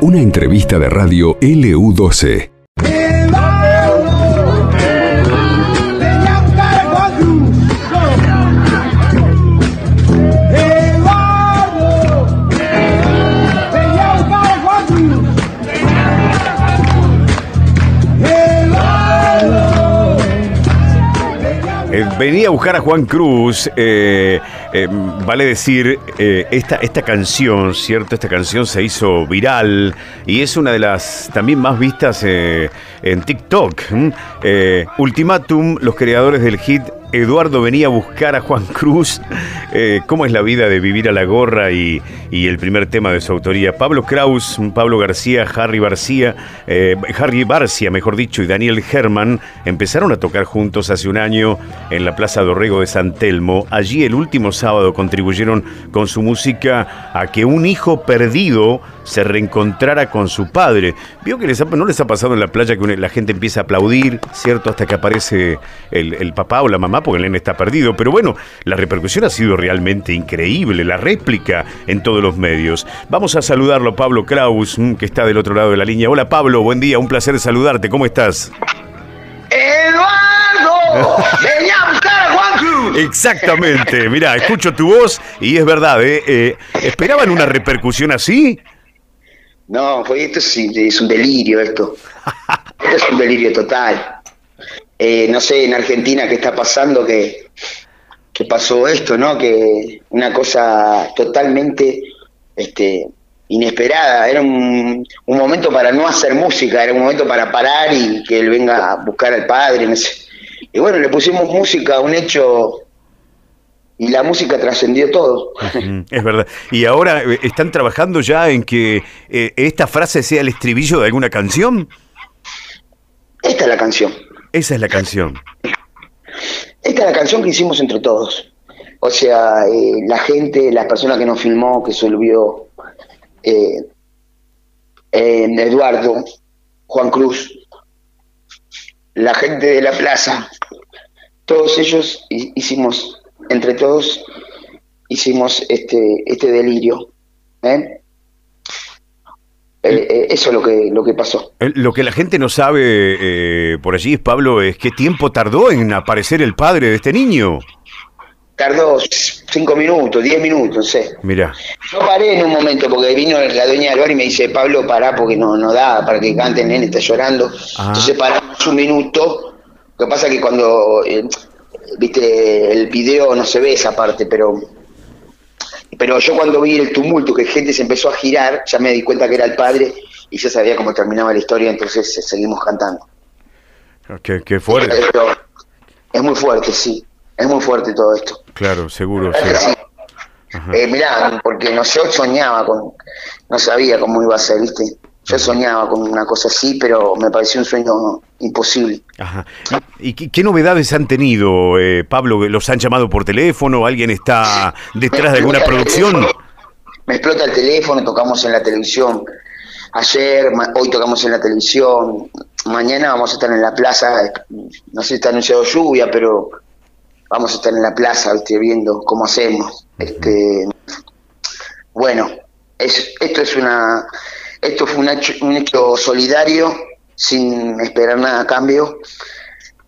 Una entrevista de radio LU12. Eh, venía a buscar a Juan Cruz, eh, eh, vale decir, eh, esta, esta canción, ¿cierto? Esta canción se hizo viral y es una de las también más vistas eh, en TikTok. Eh, Ultimátum, los creadores del hit Eduardo venía a buscar a Juan Cruz. ¿Cómo es la vida de vivir a la gorra y, y el primer tema de su autoría? Pablo Kraus, Pablo García, Harry García, Harry Barcia, mejor dicho, y Daniel Herman empezaron a tocar juntos hace un año en la Plaza Dorrego de San Telmo. Allí el último sábado contribuyeron con su música a que un hijo perdido se reencontrara con su padre. Vio que les ha- no les ha pasado en la playa que la gente empieza a aplaudir, ¿cierto? Hasta que aparece el, el papá o la mamá porque el nene está perdido. Pero bueno, la repercusión ha sido realmente increíble, la réplica en todos los medios. Vamos a saludarlo, Pablo Kraus, mm, que está del otro lado de la línea. Hola Pablo, buen día, un placer saludarte, ¿cómo estás? ¡Eduardo! Exactamente, mira, escucho tu voz y es verdad, ¿eh? Eh, ¿esperaban una repercusión así? No, fue, esto es, es un delirio esto. Esto es un delirio total. Eh, no sé en Argentina qué está pasando, que, que pasó esto, ¿no? Que una cosa totalmente este, inesperada. Era un, un momento para no hacer música, era un momento para parar y que él venga a buscar al padre, no sé. Y bueno, le pusimos música a un hecho y la música trascendió todo. Es verdad. Y ahora eh, están trabajando ya en que eh, esta frase sea el estribillo de alguna canción. Esta es la canción. Esa es la canción. Esta es la canción que hicimos entre todos. O sea, eh, la gente, las personas que nos filmó, que se lo vio eh, eh, Eduardo, Juan Cruz, la gente de la plaza, todos ellos hi- hicimos, entre todos, hicimos este, este delirio. ¿eh? Eh, eh, eso es lo que, lo que pasó. Lo que la gente no sabe eh, por allí, Pablo, es qué tiempo tardó en aparecer el padre de este niño. Tardó cinco minutos, diez minutos, no sé. Mira, Yo paré en un momento porque vino la dueña del bar y me dice, Pablo, pará porque no, no da para que cante, el nene está llorando. Ah. Entonces paramos un minuto. Lo que pasa es que cuando, eh, viste, el video no se ve esa parte, pero pero yo cuando vi el tumulto, que gente se empezó a girar, ya me di cuenta que era el padre y ya sabía cómo terminaba la historia, entonces eh, seguimos cantando. qué, qué fuerte. Pero es muy fuerte, sí. Es muy fuerte todo esto. Claro, seguro. Sí. sí. Eh, mirá, porque no, yo soñaba con, no sabía cómo iba a ser, ¿viste? Yo soñaba con una cosa así, pero me pareció un sueño imposible. Ajá. ¿Y qué, qué novedades han tenido, eh, Pablo? ¿Los han llamado por teléfono? ¿Alguien está detrás de alguna producción? teléfono, Me explota el teléfono, tocamos en la televisión. Ayer, ma- hoy tocamos en la televisión. Mañana vamos a estar en la plaza. No sé si está anunciado lluvia, pero vamos a estar en la plaza, ¿viste? viendo cómo hacemos. Este, bueno, es, esto es una, esto fue un hecho, un hecho solidario, sin esperar nada a cambio,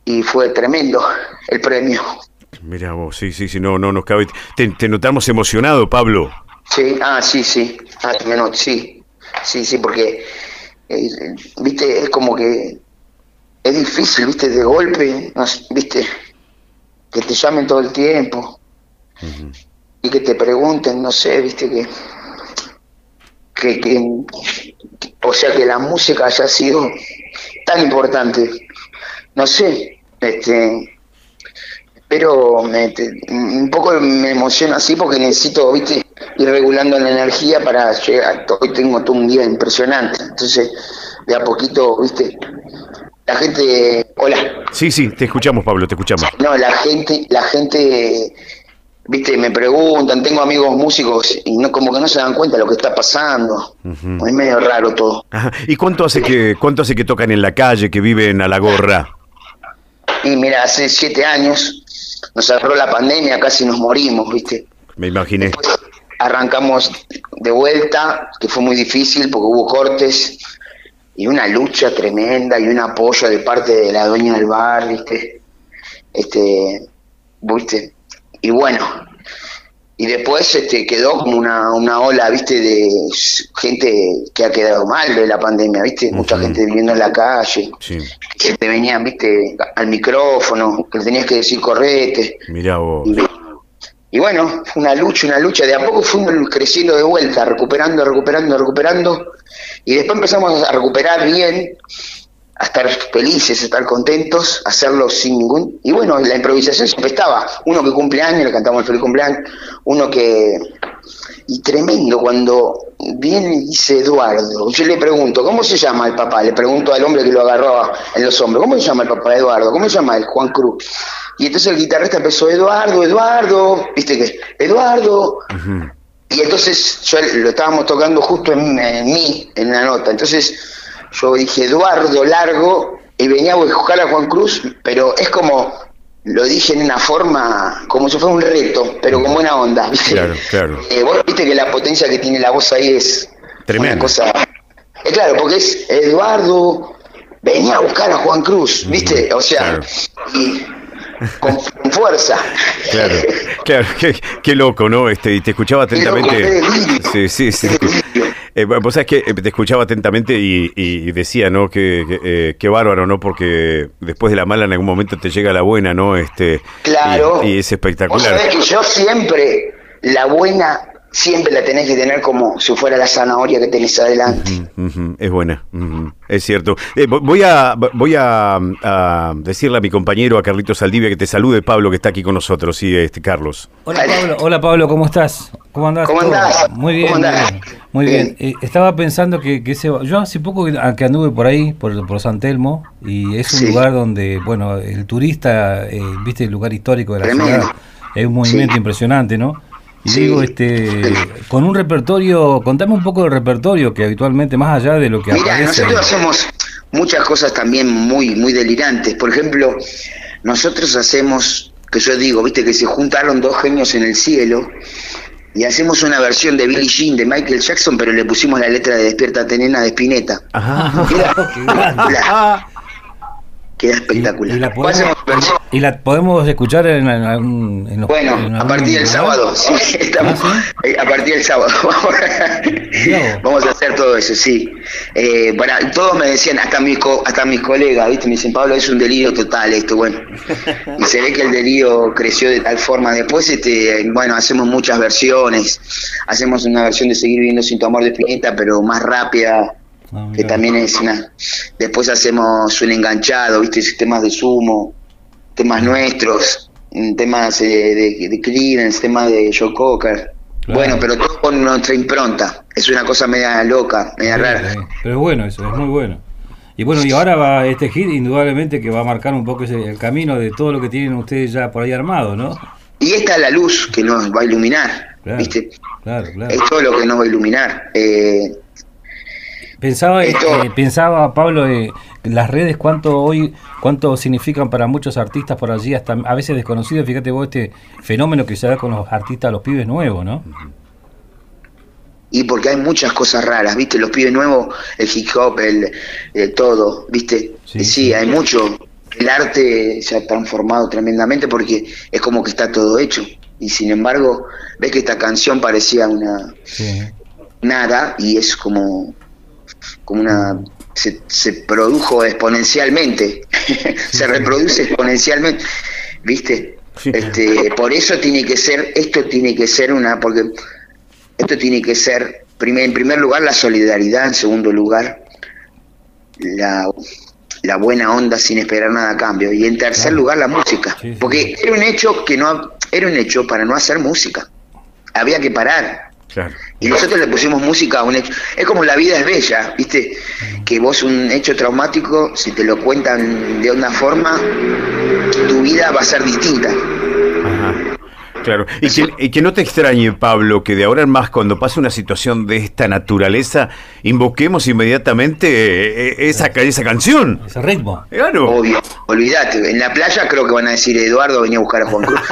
y fue tremendo el premio. Mira vos, sí, sí, sí, no, no nos cabe. Te, te notamos emocionado, Pablo. Sí, ah, sí, sí, ah, me noto, sí, sí, sí, porque, eh, viste, es como que es difícil, viste, de golpe, no viste, que te llamen todo el tiempo y que te pregunten, no sé, viste, que, que, que, o sea, que la música haya sido tan importante, no sé, este, pero me, te- un poco me emociona así porque necesito, viste, ir regulando la energía para llegar. Hoy tengo todo un día impresionante, entonces de a poquito, viste, la gente, hola, Sí, sí, te escuchamos, Pablo, te escuchamos. no, la gente, la gente, viste, me preguntan, tengo amigos músicos y no como que no se dan cuenta de lo que está pasando. Es medio raro todo. Ajá. ¿Y cuánto hace que cuánto hace que tocan en la calle, que viven a la gorra? Y mira, hace siete años nos agarró la pandemia, casi nos morimos, viste. Me imaginé. Después, arrancamos de vuelta, que fue muy difícil porque hubo cortes y una lucha tremenda y un apoyo de parte de la dueña del bar, ¿viste? Este, ¿viste? Y bueno, y después este, quedó como una, una ola, ¿viste? De gente que ha quedado mal de la pandemia, ¿viste? Mucha gente viviendo en la calle, que te venían, ¿viste? Al micrófono, que le tenías que decir correte. Mirá vos. Y, bueno, fue una lucha, una lucha. De a poco fuimos creciendo de vuelta, recuperando, recuperando, recuperando. Y después empezamos a recuperar bien a estar felices, a estar contentos, hacerlo sin ningún... Y bueno, la improvisación siempre estaba. Uno que cumple años, le cantamos el feliz cumpleaños, uno que... Y tremendo cuando viene y dice Eduardo, yo le pregunto, ¿cómo se llama el papá? Le pregunto al hombre que lo agarró en los hombros, ¿cómo se llama el papá Eduardo? ¿Cómo se llama el Juan Cruz? Y entonces el guitarrista empezó, Eduardo, Eduardo, viste que, Eduardo. Y entonces yo lo estábamos tocando justo en, en mí, en la nota. Entonces yo dije Eduardo Largo y venía a buscar a Juan Cruz, pero es como, lo dije en una forma, como si fuera un reto, pero con buena onda. ¿viste? Claro, claro. Eh, vos viste que la potencia que tiene la voz ahí es Tremendo. una cosa... Es claro, porque es Eduardo, venía a buscar a Juan Cruz, ¿viste? O sea, Claro. y con, con fuerza. Claro, claro, qué, qué loco, ¿no? Este, y te escuchaba loco, atentamente. Sí, sí, sí. Eh, vos sabés que eh, te escuchaba atentamente y, y decía, ¿no? Que, que, eh, qué bárbaro, ¿no? Porque después de la mala en algún momento te llega la buena, ¿no? Este, Claro. Y, y es Vos espectacular. sabés que yo siempre, la buena, siempre la tenés que tener como si fuera la zanahoria que tenés adelante. Es buena, es cierto. Eh, vo- voy a voy a, a decirle a mi compañero, a Carlitos Saldivia, que te salude Pablo, que está aquí con nosotros, sí, este, Carlos. Hola Pablo, hola Pablo, ¿cómo estás? ¿Cómo andás? ¿Cómo. Muy bien, ¿Cómo muy andás? bien. Muy bien. Eh, estaba pensando que, que ese, yo hace poco que, que anduve por ahí, por, por San Telmo, y es un Sí. lugar donde, bueno, el turista, eh, viste el lugar histórico de la Tremendo. ciudad, es un movimiento Sí. impresionante, ¿no? Y Sí. digo, este, con un repertorio, contame un poco del repertorio que habitualmente, más allá de lo que Mira, aparece. nosotros hacemos muchas cosas también muy, muy delirantes. Por ejemplo, nosotros hacemos, que yo digo, viste, que se juntaron dos genios en el cielo y hacemos una versión de Billie Jean de Michael Jackson, pero le pusimos la letra de Despierta Nena de Spinetta. Ajá. Queda espectacular. Y, y la podemos, hacemos versión- y la podemos escuchar en, algún- en los- Bueno, en a partir del sábado, sí, estamos, ¿Ah, eh, a partir del sábado. Vamos a hacer todo eso, sí. Eh, para, todos me decían, hasta mis, co- hasta mis colegas, ¿viste? Me dicen, Pablo, es un delirio total esto, bueno. Y se ve que el delirio creció de tal forma. Después, este, bueno, hacemos muchas versiones. Hacemos una versión de Seguir viviendo sin tu amor de Spinetta, pero más rápida, Ah, que también es una... Después hacemos un enganchado, ¿viste? Temas de sumo, temas nuestros, temas eh, de, de Creedence, temas de Joe Cocker. Claro. Bueno, pero todo con nuestra impronta. Es una cosa media loca, media Sí, rara. sí. Pero es bueno eso, es muy bueno. Y bueno, y ahora va este hit indudablemente que va a marcar un poco ese, el camino de todo lo que tienen ustedes ya por ahí armado, ¿no? Y esta es la luz que nos va a iluminar, Claro, ¿viste? claro, claro. Es todo lo que nos va a iluminar. Eh, Pensaba, eh, Esto- eh, pensaba Pablo, eh, las redes cuánto hoy, cuánto significan para muchos artistas por allí, hasta a veces desconocidos. Fíjate vos este fenómeno que se da con los artistas, los pibes nuevos, ¿no? y porque hay muchas cosas raras, ¿viste? Los pibes nuevos, el hip hop, el, todo, ¿viste? Sí, Sí, sí. hay mucho. El arte se ha transformado tremendamente porque es como que está todo hecho. Y sin embargo, ves que esta canción parecía una Sí. nada y es como, como una... Se, se produjo exponencialmente, se reproduce exponencialmente, ¿viste? Sí. Este, por eso tiene que ser, esto tiene que ser una, porque esto tiene que ser, primer, en primer lugar, la solidaridad, en segundo lugar, la, la buena onda sin esperar nada a cambio, y en tercer Claro. lugar, la música, Sí, sí. porque era un hecho que no, era un hecho para no hacer música, había que parar, Claro. y nosotros le pusimos música a un hecho. Es como la vida es bella, ¿viste? Que vos un hecho traumático, si te lo cuentan de una forma, tu vida va a ser distinta. Claro, y que, y que no te extrañe, Pablo, que de ahora en más, cuando pase una situación de esta naturaleza, invoquemos inmediatamente eh, eh, esa, esa canción. Ese ritmo. Claro. Obvio, olvídate. En la playa creo que van a decir Eduardo venía a buscar a Juan Cruz.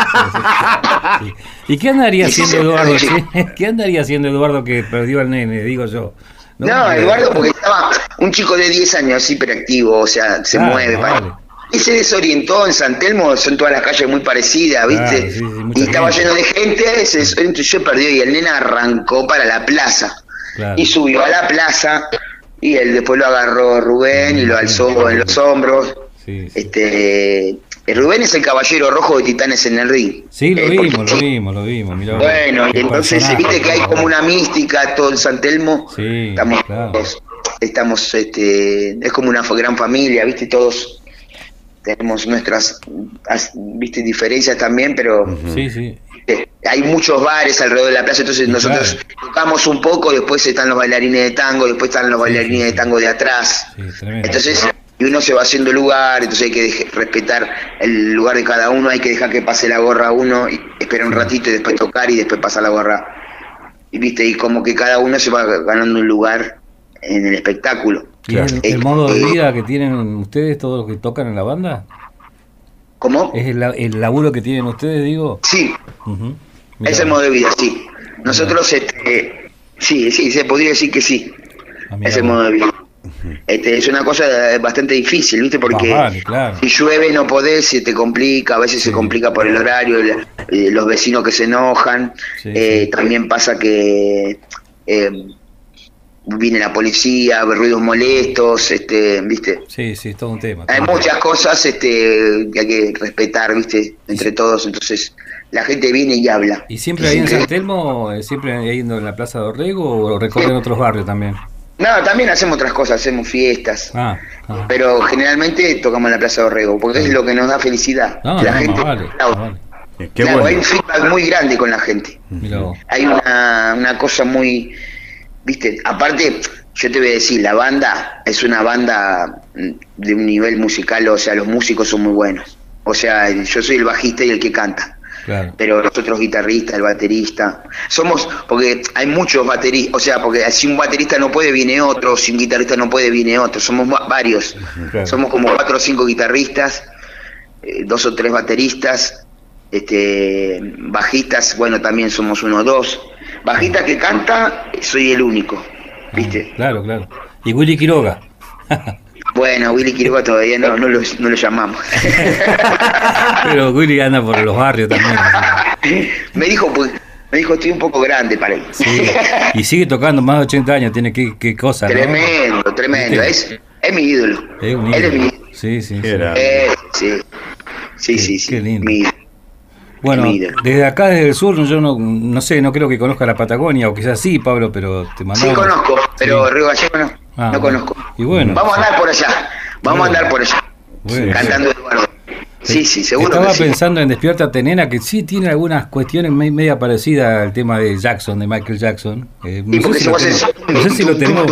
Sí. ¿Y qué andaría haciendo Eduardo? ¿Qué andaría haciendo Eduardo que perdió al nene? Digo yo. No, Eduardo, porque estaba un chico de 10 años hiperactivo, o sea, se Claro, mueve. vale. Y se desorientó en San Telmo, son todas las calles muy parecidas, ¿viste? Claro, sí, sí, mucha y estaba gente. lleno de gente, se desorientó, perdió y el nene arrancó para la plaza. Claro. Y subió a la plaza y él después lo agarró Rubén y lo alzó en los hombros. Sí. Este, eh, Rubén es el caballero rojo de Titanes en el ring. Sí, lo Eh, vimos, porque- lo vimos, lo vimos. mirá bueno, y entonces viste que hay como una mística todo en San Telmo. Sí, estamos, claro. estamos, este, es como una gran familia, viste, todos tenemos nuestras, as- viste, diferencias también, pero Sí, sí. eh, hay muchos bares alrededor de la plaza, entonces Sí, nosotros tocamos un poco, después están los bailarines de tango, después están los Sí, bailarines sí, de tango de atrás. Sí, tremendo. Entonces, y uno se va haciendo lugar, entonces hay que respetar el lugar de cada uno, hay que dejar que pase la gorra a uno, y esperar un ratito y después tocar y después pasar la gorra. Y viste, y como que cada uno se va ganando un lugar en el espectáculo. ¿Y el, el modo de eh, vida que tienen ustedes, todos los que tocan en la banda? ¿Cómo? ¿Es el, la- el laburo que tienen ustedes, digo? Sí, Ujú. Mirá es el vos. modo de vida, sí. Nosotros, este, sí, sí, se podría decir que sí, Ah, mirá es el vos. modo de vida. Este, es una cosa eh, bastante difícil, ¿viste? Porque vale, claro. si llueve no podés, se te complica, a veces se complica por el horario, eh, los vecinos que se enojan. Sí, Eh, sí. También pasa que eh, viene la policía, ruidos molestos, este, ¿viste? Sí, sí, es todo un tema. Hay muchas cosas este, que hay que respetar, ¿viste? Entre todos, entonces la gente viene y habla. ¿Y siempre ahí en San Telmo, eh, siempre ahí en la Plaza de Orrego o recorren otros barrios también? No, también hacemos otras cosas, hacemos fiestas. Ah, ah. Pero generalmente tocamos en la Plaza de Orrego, porque es lo que nos da felicidad. No, la no, gente. vale, vale. Qué Claro, hay un feedback muy grande con la gente. Hay una, una cosa muy. Viste, aparte, yo te voy a decir, la banda es una banda mm, de un nivel musical, o sea, los músicos son muy buenos. O sea, yo soy el bajista y el que canta. Claro. pero los otros guitarristas, el baterista, somos, porque hay muchos bateristas, o sea, porque si un baterista no puede, viene otro, si un guitarrista no puede, viene otro, somos va- varios, Claro. somos como cuatro o cinco guitarristas, eh, dos o tres bateristas, este, bajistas, bueno, también somos uno o dos, bajista que canta, soy el único, ¿viste? Claro, claro. Y Willy Quiroga. Bueno, Willy Quiroga todavía no, no, lo, no lo llamamos. Pero Willy anda por los barrios también. me dijo, pues, me dijo, estoy un poco grande para él. Sí. Y sigue tocando más de 80 años, tiene que, qué cosa, ¿no? Tremendo, tremendo. Es, es mi ídolo. Es un Él es mi ídolo. ídolo. Sí, sí, sí. Eh, sí. Sí, Qué- sí, sí. qué lindo. mi ídolo. Bueno, desde acá, desde el sur, yo no, no sé, no creo que conozca la Patagonia, o quizás sí, Pablo, pero te Sí, mandamos. conozco, pero Sí. Río Gallego no. Ah, no bueno. conozco. Y bueno. Vamos a andar por allá. Vamos a andar por allá. Bueno. Cantando Eduardo. Sí, sí, seguro Estaba que sí. pensando en Despierta Tenena, que sí tiene algunas cuestiones me- media parecidas al tema de Jackson, de Michael Jackson. Eh, no, sé si lo tenemos, no sé si lo tenemos.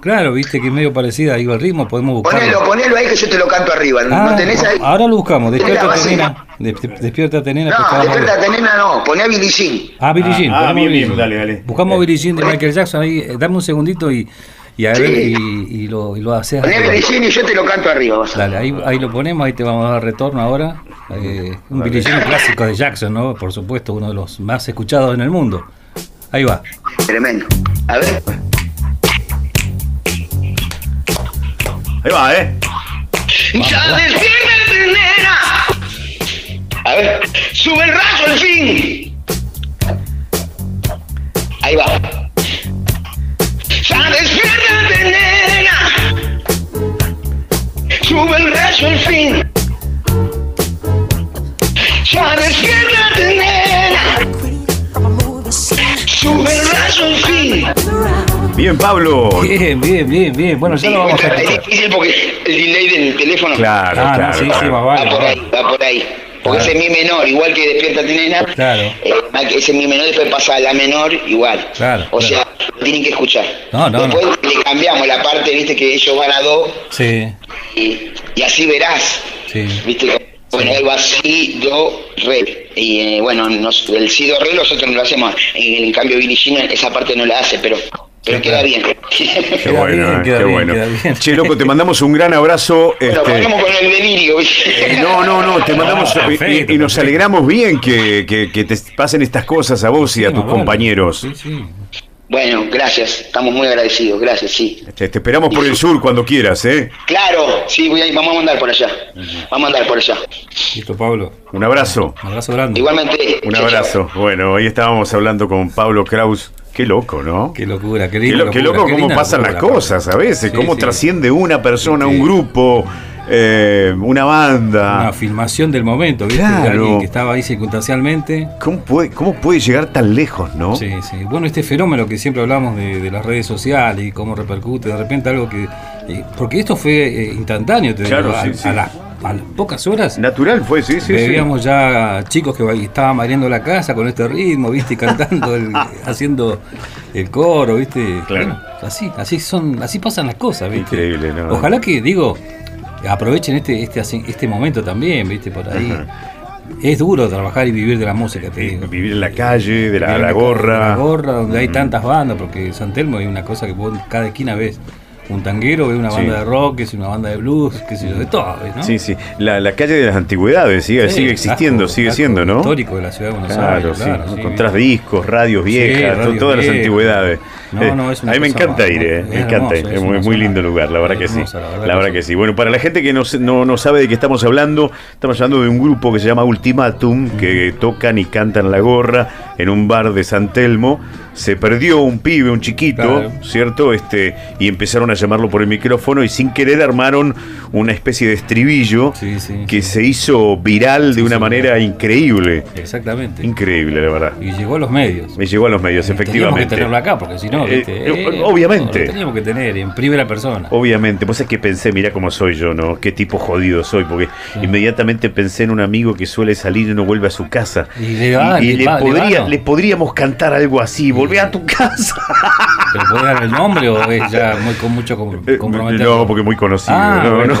Claro, viste que es medio parecida, digo, el ritmo, podemos buscarlo. Ponelo, ponelo ahí que yo te lo canto arriba. Ah, ¿No tenés ahí? Ahora lo buscamos, Despierta Tenés la base. Tenena. Des- Despierta Tenena. que No, despierta, nena, no. Poné a Billie Jean. Ah, Billie Ah, Jean. ah, bien, Billie bien, Jean. dale, dale. Buscamos Eh. Billie Jean de Michael Jackson ahí, eh, dame un segundito y, y a ver, Sí. y, y lo, y lo haces. Jean y yo te lo canto arriba. vas a ver. Dale, ahí, ahí lo ponemos, ahí te vamos a dar retorno ahora. Eh, un Jean clásico de Jackson, ¿no? Por supuesto, uno de los más escuchados en el mundo. Ahí va. Tremendo. A ver. Ahí va, ¿eh? Ya despiértate, nena. A ver, sube el rayo al fin. Ahí va. Ya despiértate, nena. Sube el rayo al fin. Ya despiértate, nena. Sube el rayo al fin. Bien, Pablo. Bien, bien, bien, bien. Bueno, ya lo vamos a es difícil porque el delay del teléfono Claro, Ah, no, claro. sí, sí, claro. más vale. va por ahí, va por ahí. Porque Claro. ese es mi menor, igual que despierta nena. Claro. eh, ese mi menor después pasa a la menor igual. Claro, O sea, lo tienen que escuchar. No, no, después no. le cambiamos la parte, viste, que ellos van a do Sí, y, y así verás. sí. Viste, Bueno, él va si, do, re. Y eh, bueno, nos- el si, do, re nosotros no lo hacemos. En, en cambio, Billie Jean esa parte no la hace, pero, pero queda bien. Qué Queda bueno, bien, queda qué bien, bueno. queda bien. Che, loco, te mandamos un gran abrazo. Bueno, este, con el delirio. eh, no, no, no, te mandamos Ah, y- y, perfecto, y nos perfecto. alegramos bien que, que- que te pasen estas cosas a vos y a tus vale. compañeros. Sí, sí. Bueno, gracias. Estamos muy agradecidos. Gracias, sí. Te, te esperamos por el sur cuando quieras, ¿eh? Claro, sí, voy a, vamos a mandar por allá. Vamos a andar por allá. Listo, Pablo. Un abrazo. Un abrazo grande. Igualmente. Un chao, chao. abrazo. Bueno, hoy estábamos hablando con Pablo Kraus. Qué loco, ¿no? Qué locura, qué Qué, lindo. lo- qué loco cómo pasan las cosas a veces, Sí, cómo sí. trasciende una persona, Sí. un grupo, eh, una banda. Una filmación del momento, ¿viste? Claro. De alguien que estaba ahí circunstancialmente. ¿Cómo puede, ¿Cómo puede llegar tan lejos, no? Sí, sí. Bueno, este fenómeno que siempre hablamos de, de las redes sociales y cómo repercute de repente algo que. eh, porque esto fue eh, instantáneo, te digo, Claro, a, sí. a las, a las pocas horas. Natural fue, sí, sí, sí. Veíamos ya chicos que estaban mareando la casa con este ritmo, ¿viste? Cantando, el- haciendo el coro, ¿viste? Claro. Bueno, así, así son, así pasan las cosas, ¿viste? Increíble, ¿no? Ojalá que, digo, aprovechen este, este, este momento también, ¿viste? Por ahí. Es duro trabajar y vivir de la música, te digo. Vivir en la calle, de la, Vivir en la gorra. La gorra, donde hay tantas bandas, porque San Telmo es una cosa que vos cada esquina ves un tanguero, ves una Sí. banda de rock, es una banda de blues, qué sé yo, de todo, ¿ves, ¿no? Sí, sí. La, la calle de las antigüedades sigue, Sí, sigue existiendo, casco- sigue casco siendo, ¿no? Histórico de la ciudad de Buenos Claro, Aires, claro. sí, Encontrás discos, radios viejas, todas las antigüedades. No, no, es una a mí me encanta ir, eh, es me encanta ir. es Es muy, lindo lugar, la verdad que sí. la verdad La que verdad sí. que sí. Bueno, para la gente que no, no, no sabe de qué estamos hablando, estamos hablando de un grupo que se llama Ultimatum, que tocan y cantan la gorra en un bar de San Telmo. Se perdió un pibe, un chiquito, Claro. ¿cierto? Este, y empezaron a llamarlo por el micrófono y sin querer armaron una especie de estribillo Sí, sí, que sí. se hizo viral de una manera increíble. Exactamente. Increíble, la verdad. Y llegó a los medios. Me llegó a los medios, Teníamos que efectivamente. tenerlo acá, porque si no, Eh, ¿viste? eh, obviamente. Lo teníamos que tener en primera persona. Obviamente, pues es que pensé, mira cómo soy yo, ¿no? Qué tipo jodido soy, porque inmediatamente pensé en un amigo que suele salir y no vuelve a su casa. Y le va- y le le, va- le podría, va, ¿no? le podríamos cantar algo así, volvé a tu casa. ¿Pero puede dar el nombre o es ya muy, con mucho com- Eh, comprometerlo? no, porque muy conocido, Ah, no, bueno, no,